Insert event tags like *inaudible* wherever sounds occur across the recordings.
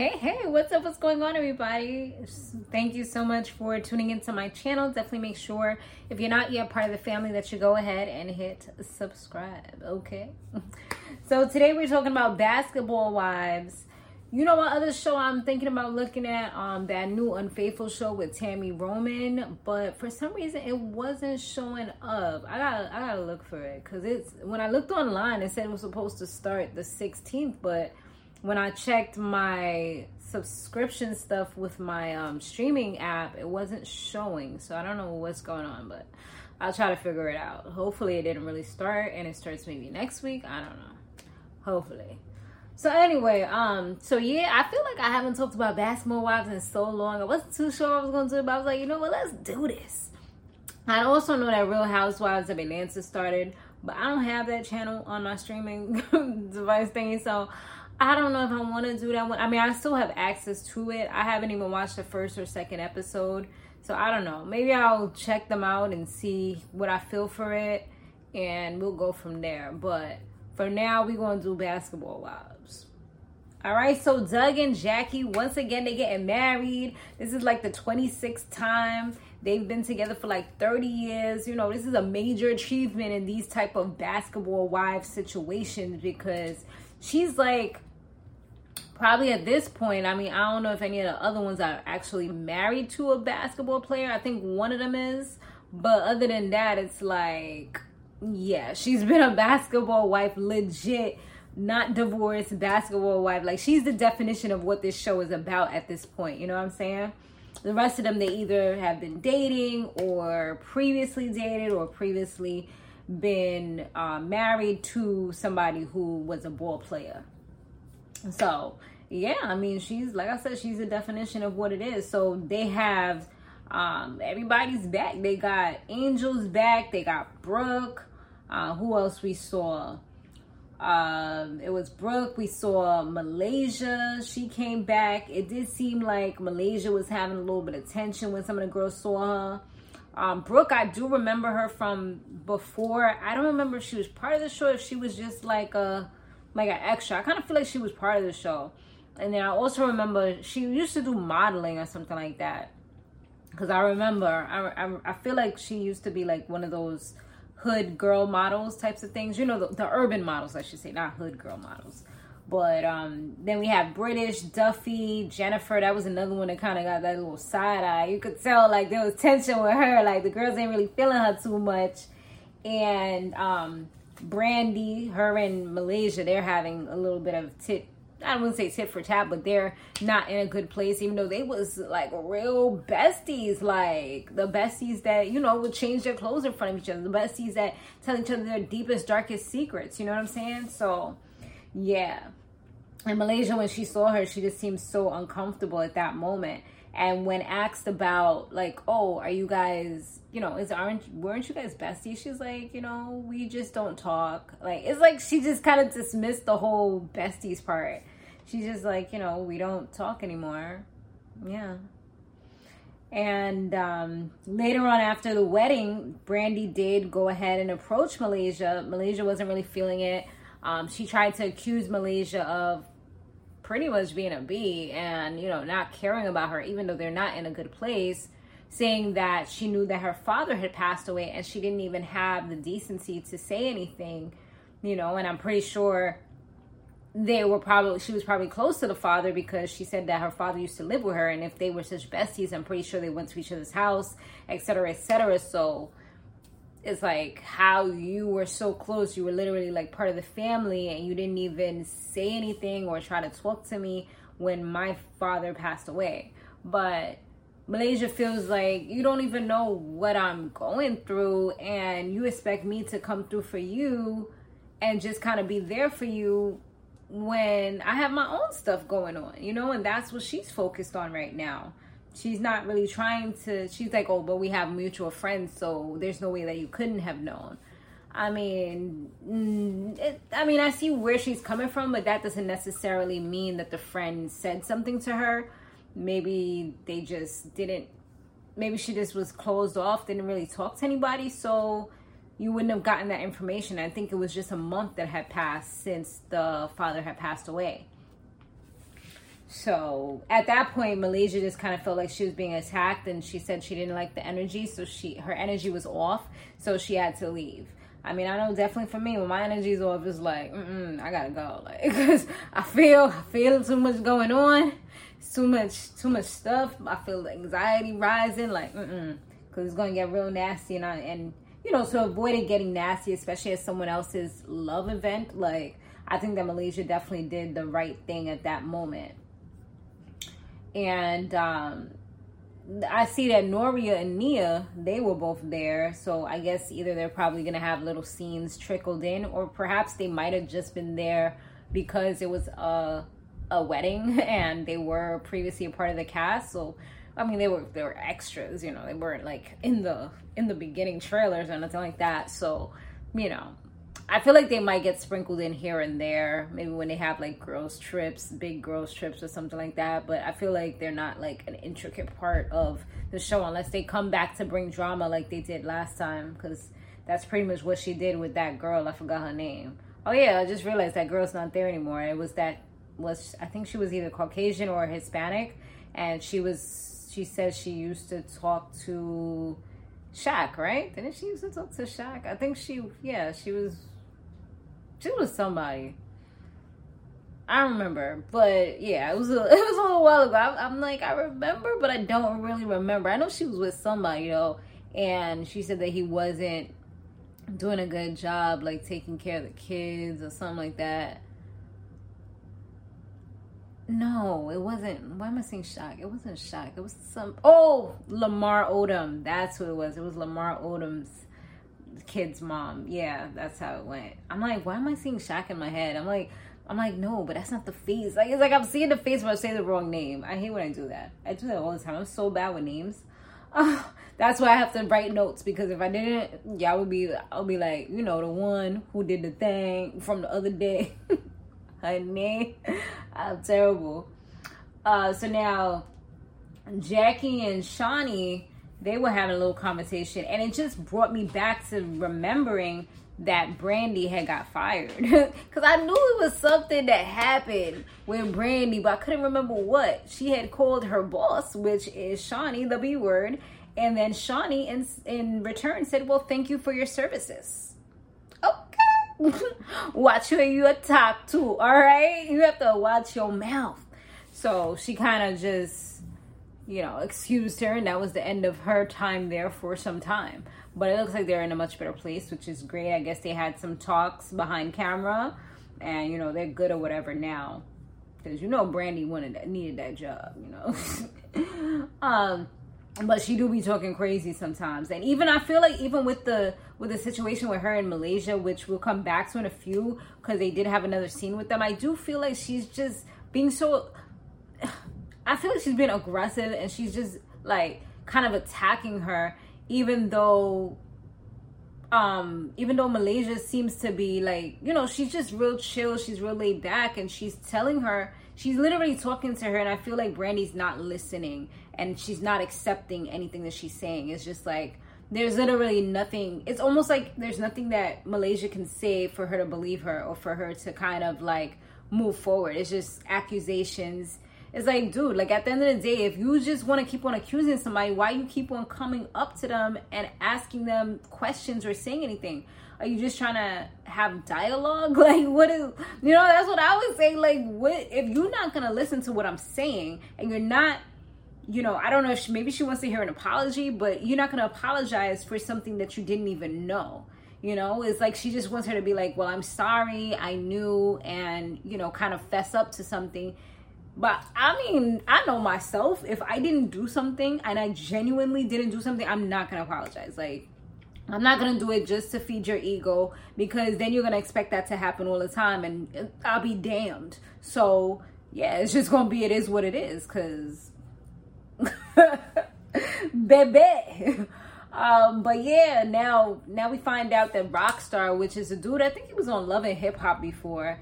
Hey, hey, what's up? What's going on, everybody? Thank you so much for tuning into my channel. Definitely make sure if you're not yet part of the family that you go ahead and hit subscribe, okay? *laughs* So, today we're talking about basketball wives. You know what other show I'm thinking about looking at? Um, that new Unfaithful show with Tami Roman, but for some reason it wasn't showing up. I gotta, I gotta look for it because it's when I looked online, it said it was supposed to start the 16th, but when I checked my subscription stuff with my um, streaming app, it wasn't showing. So I don't know what's going on, but I'll try to figure it out. Hopefully, it didn't really start and it starts maybe next week. I don't know. Hopefully. So anyway, um, so yeah, I feel like I haven't talked about basketball wives in so long. I wasn't too sure I was gonna do it, but I was like, you know what, let's do this. I also know that Real Housewives of Atlanta started, but I don't have that channel on my streaming *laughs* device thing, so I don't know if I want to do that one. I mean, I still have access to it. I haven't even watched the first or second episode. So I don't know. Maybe I'll check them out and see what I feel for it and we'll go from there. But for now, we're going to do basketball wives. All right, so Doug and Jackie, once again, they getting married. This is like the 26th time. They've been together for like 30 years. You know, this is a major achievement in these type of basketball wives situations because she's like probably at this point, I mean, I don't know if any of the other ones are actually married to a basketball player. I think one of them is. But other than that, it's like, yeah, she's been a basketball wife, legit, not divorced, basketball wife. Like, she's the definition of what this show is about at this point. You know what I'm saying? The rest of them, they either have been dating or previously dated or previously been uh, married to somebody who was a ball player. So, yeah, I mean, she's like I said, she's a definition of what it is. So they have um, everybody's back. They got Angel's back. They got Brooke. Uh, who else we saw? Um, it was Brooke. We saw Malaysia. She came back. It did seem like Malaysia was having a little bit of tension when some of the girls saw her. Um, Brooke, I do remember her from before. I don't remember if she was part of the show. If she was just like a like an extra. I kind of feel like she was part of the show. And then I also remember she used to do modeling or something like that. Because I remember, I, I, I, feel like she used to be like one of those hood girl models types of things. You know, the, the urban models, I should say, not hood girl models. But um, then we have British, Duffy, Jennifer. That was another one that kind of got that little side eye. You could tell like there was tension with her. Like the girls ain't really feeling her too much. And um, Brandi, her and Malaysia, they're having a little bit of tit. I wouldn't say tit for tat, but they're not in a good place. Even though they was like real besties, like the besties that you know would change their clothes in front of each other, the besties that tell each other their deepest, darkest secrets. You know what I'm saying? So, yeah. And Malaysia, when she saw her, she just seemed so uncomfortable at that moment. And when asked about like, oh, are you guys, you know, is aren't weren't you guys besties? She's like, you know, we just don't talk. Like it's like she just kind of dismissed the whole besties part. She's just like, you know, we don't talk anymore. Yeah. And um, later on, after the wedding, Brandi did go ahead and approach Malaysia. Malaysia wasn't really feeling it. Um, she tried to accuse Malaysia of pretty much being a B and, you know, not caring about her, even though they're not in a good place, saying that she knew that her father had passed away and she didn't even have the decency to say anything, you know, and I'm pretty sure they were probably she was probably close to the father because she said that her father used to live with her and if they were such besties i'm pretty sure they went to each other's house etc etc so it's like how you were so close. You were literally like part of the family and you didn't even say anything or try to talk to me when my father passed away. But Malaysia feels like you don't even know what I'm going through and you expect me to come through for you and just kind of be there for you when I have my own stuff going on, you know, and that's what she's focused on right now she's not really trying to she's like oh but we have mutual friends so there's no way that you couldn't have known. I mean mm, it, i mean i see where she's coming from but that doesn't necessarily mean that the friend said something to her. Maybe they just didn't maybe she just was closed off didn't really talk to anybody so you wouldn't have gotten that information. I think it was just a month that had passed since the father had passed away So at that point, Malaysia just kind of felt like she was being attacked, and she said she didn't like the energy, so she her energy was off, so she had to leave. I mean, I know definitely for me when my energy's off, it's like, mm I gotta go, *laughs* like, because I feel I feel too much going on, too much too much stuff. I feel anxiety rising, like, mm because it's gonna get real nasty, and I and you know to avoid it getting nasty, especially at someone else's love event, like I think that Malaysia definitely did the right thing at that moment and um, I see that Noria and Nia, they were both there. So I guess either they're probably going to have little scenes trickled in, or perhaps they might have just been there because it was a, a wedding *laughs* and they were previously a part of the cast. So, I mean, they were, they were extras, you know, they weren't like in the, in the beginning trailers or nothing like that. So, you know, I feel like they might get sprinkled in here and there, maybe when they have like girls trips, big girls trips or something like that. But I feel like they're not like an intricate part of the show unless they come back to bring drama like they did last time. Because that's pretty much what she did with that girl. I forgot her name. Oh yeah, I just realized that girl's not there anymore. It was that was I think she was either Caucasian or Hispanic, and she was she said she used to talk to Shaq, right? Didn't she used to talk to Shaq? I think she yeah she was she was somebody. I remember, but yeah, it was a, *laughs* it was a little while ago. I, am like, I remember, but I don't really remember. I know she was with somebody though, and she said that he wasn't doing a good job, like taking care of the kids or something like that. No, it wasn't. Why am I saying Shaq? It wasn't Shaq. It was some. Oh, Lamar Odom. That's who it was. It was Lamar Odom's kid's mom. Yeah, that's how it went. I'm like, why am I seeing Shaq in my head? I'm like, I'm like, no, but that's not the face. Like it's like I'm seeing the face, but I say the wrong name. I hate when I do that. I do that all the time. I'm so bad with names. Uh, *laughs* that's why I have to write notes because if I didn't, y'all would be. I'll be like, you know, the one who did the thing from the other day. *laughs* Honey, *laughs* I'm terrible. Uh, so now Jackie and Shaunie they were having a little conversation and it just brought me back to remembering that Brandi had got fired *laughs* because I knew it was something that happened with Brandi, but I couldn't remember what. She had called her boss, which is Shaunie, the B word, and then Shaunie in in return said, "Well, thank you for your services." Okay, *laughs* watch who you talk to. All right, you have to watch your mouth. So she kind of just you know, excused her, and that was the end of her time there for some time. But it looks like they're in a much better place, which is great. I guess they had some talks behind camera, and you know they're good or whatever now, because you know Brandi wanted that, needed that job, you know. *laughs* um, but she do be talking crazy sometimes, and even I feel like even with the with the situation with her in Malaysia, which we'll come back to in a few, because they did have another scene with them. I do feel like she's just being so I feel like she's being aggressive and she's just like kind of attacking her, even though um even though Malaysia seems to be like, you know, she's just real chill, she's real laid back and she's telling her she's literally talking to her and I feel like Brandi's not listening and she's not accepting anything that she's saying. It's just like there's literally nothing it's almost like there's nothing that Malaysia can say for her to believe her or for her to kind of like move forward. It's just accusations it's like, dude, like at the end of the day, if you just want to keep on accusing somebody, why you keep on coming up to them and asking them questions or saying anything? Are you just trying to have dialogue? *laughs* Like, what is, you know, that's what I would say. Like, what, if you're not going to listen to what I'm saying and you're not, you know, I don't know if she, maybe she wants to hear an apology, but you're not going to apologize for something that you didn't even know. You know, it's like she just wants her to be like, well, I'm sorry, I knew, and, you know, kind of fess up to something but I mean, I know myself. If I didn't do something and I genuinely didn't do something, I'm not gonna apologize. Like, I'm not gonna do it just to feed your ego because then you're gonna expect that to happen all the time, and I'll be damned. So yeah, it's just gonna be. It is what it is, cause *laughs* baby. Um, but yeah, now now we find out that Rockstar, which is a dude, I think he was on Love and Hip Hop before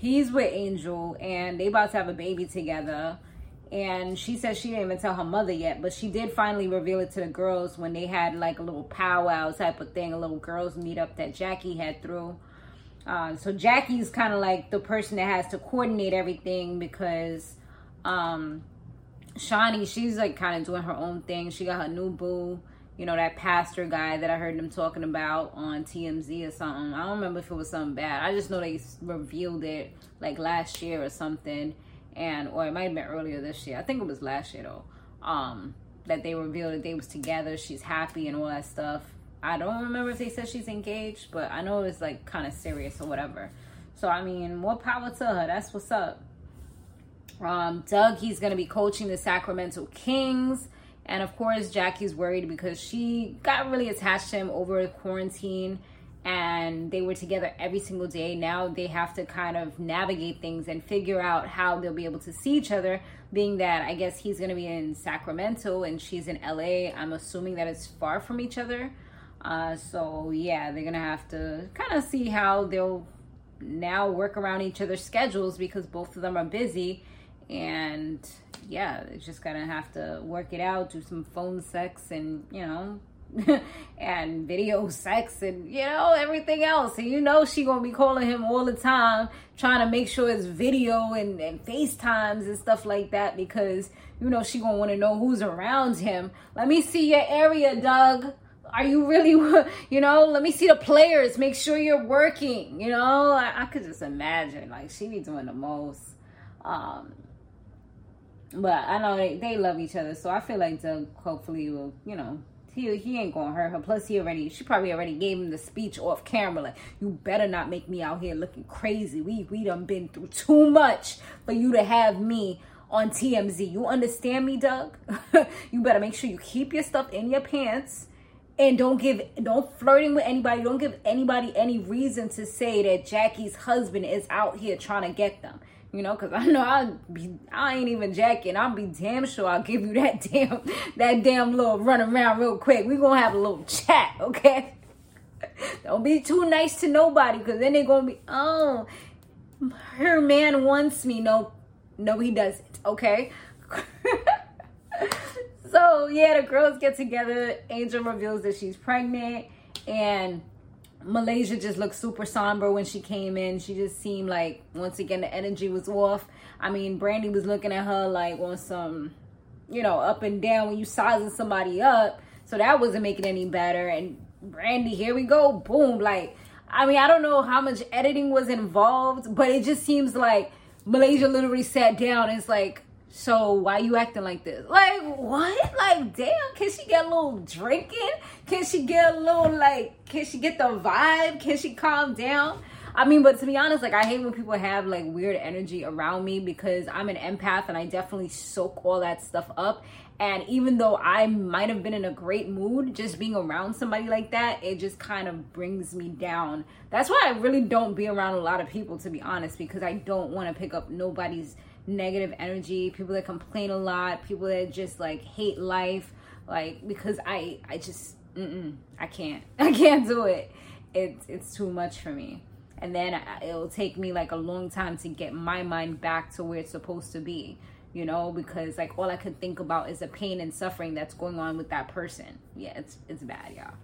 he's with Angel and they about to have a baby together. And she says she didn't even tell her mother yet, but she did finally reveal it to the girls when they had like a little powwow type of thing, a little girls meetup that Jackie had through. Uh, so Jackie's kind of like the person that has to coordinate everything because Um, Shaunie, she's like kind of doing her own thing. She got her new boo, you know, that pastor guy that I heard them talking about on TMZ or something. I don't remember if it was something bad. I just know they revealed it like last year or something, and or it might have been earlier this year. I think it was last year though. Um, that they revealed that they was together. She's happy and all that stuff. I don't remember if they said she's engaged, but I know it's like kind of serious or whatever. So I mean, more power to her. That's what's up. Um, Doug, he's going to be coaching the Sacramento Kings. And of course, Jackie's worried because she got really attached to him over quarantine and they were together every single day. Now they have to kind of navigate things and figure out how they'll be able to see each other, being that I guess he's going to be in Sacramento and she's in LA. I'm assuming that it's far from each other. Uh, so yeah, they're going to have to kind of see how they'll now work around each other's schedules because both of them are busy and yeah, it's just gonna have to work it out, do some phone sex and you know *laughs* and video sex and you know everything else. And you know she gonna be calling him all the time trying to make sure it's video and, and facetimes and stuff like that because you know she gonna want to know who's around him. Let me see your area doug. Are you really *laughs* you know let me see the players. Make sure you're working you know? I, I could just imagine like she be doing the most um but I know they, they love each other, so I feel like Doug hopefully will, you know, he he ain't gonna hurt her. Plus, he already she probably already gave him the speech off camera, like you better not make me out here looking crazy. We we done been through too much for you to have me on TMZ. You understand me, Doug? *laughs* you better make sure you keep your stuff in your pants and don't give don't flirting with anybody. Don't give anybody any reason to say that Jackie's husband is out here trying to get them you know, because I know I'll be, I ain't even jacking. I'll be damn sure I'll give you that *laughs* damn, that damn little run around real quick. we going to have a little chat, okay? *laughs* Don't be too nice to nobody because then they're going to be, oh, her man wants me. No, no, he doesn't, okay? *laughs* so, yeah, the girls get together. Angel reveals that she's pregnant and Malaysia just looked super somber when she came in. She just seemed like once again the energy was off. I mean, Brandi was looking at her like on some, you know, up and down when you sizing somebody up. So that wasn't making any better. And Brandi, here we go, boom. Like, I mean, I don't know how much editing was involved, but it just seems like Malaysia literally sat down and it's like, so why you acting like this? Like what? Like damn, can she get a little drinking? Can she get a little like can she get the vibe? Can she calm down? I mean, but to be honest, like I hate when people have like weird energy around me because I'm an empath and I definitely soak all that stuff up. And even though I might have been in a great mood, just being around somebody like that, it just kind of brings me down. That's why I really don't be around a lot of people, to be honest, because I don't want to pick up nobody's negative energy, people that complain a lot, people that just like hate life, like because I I just I can't *laughs* I can't do it. It's it's too much for me. And then it'll take me like a long time to get my mind back to where it's supposed to be, you know, because like all I can think about is the pain and suffering that's going on with that person. Yeah, it's it's bad, y'all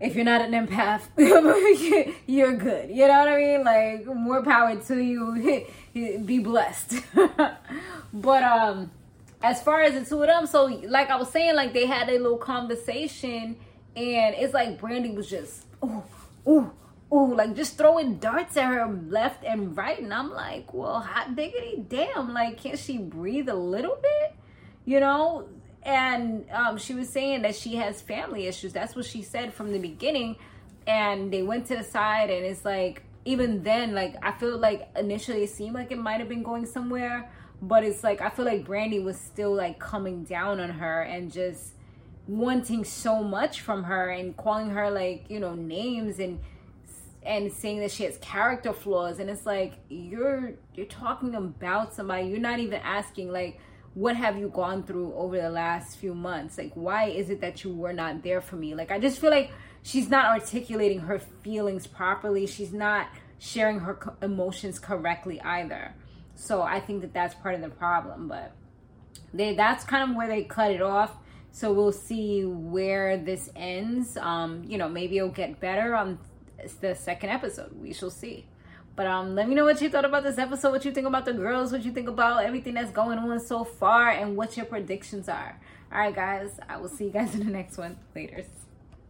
if you're not an empath, *laughs* you're good. You know what I mean? Like more power to you. *laughs* Be blessed. *laughs* but um as far as the two of them, so like I was saying, like they had a little conversation and it's like Brandi was just ooh, ooh, ooh, like just throwing darts at her left and right. And I'm like, well, hot diggity damn, like can't she breathe a little bit? You know? And um, she was saying that she has family issues. That's what she said from the beginning. And they went to the side, and it's like even then, like I feel like initially it seemed like it might have been going somewhere, but it's like I feel like Brandi was still like coming down on her and just wanting so much from her and calling her like you know names and and saying that she has character flaws and it's like you're you're talking about somebody you're not even asking like what have you gone through over the last few months? Like, why is it that you were not there for me? Like, I just feel like she's not articulating her feelings properly. She's not sharing her co- emotions correctly either. So I think that that's part of the problem. But they that's kind of where they cut it off. So we'll see where this ends. Um, you know, maybe it'll get better on the second episode. We shall see. But um, let me know what you thought about this episode, what you think about the girls, what you think about everything that's going on so far, and what your predictions are. All right, guys, I will see you guys in the next one. Later.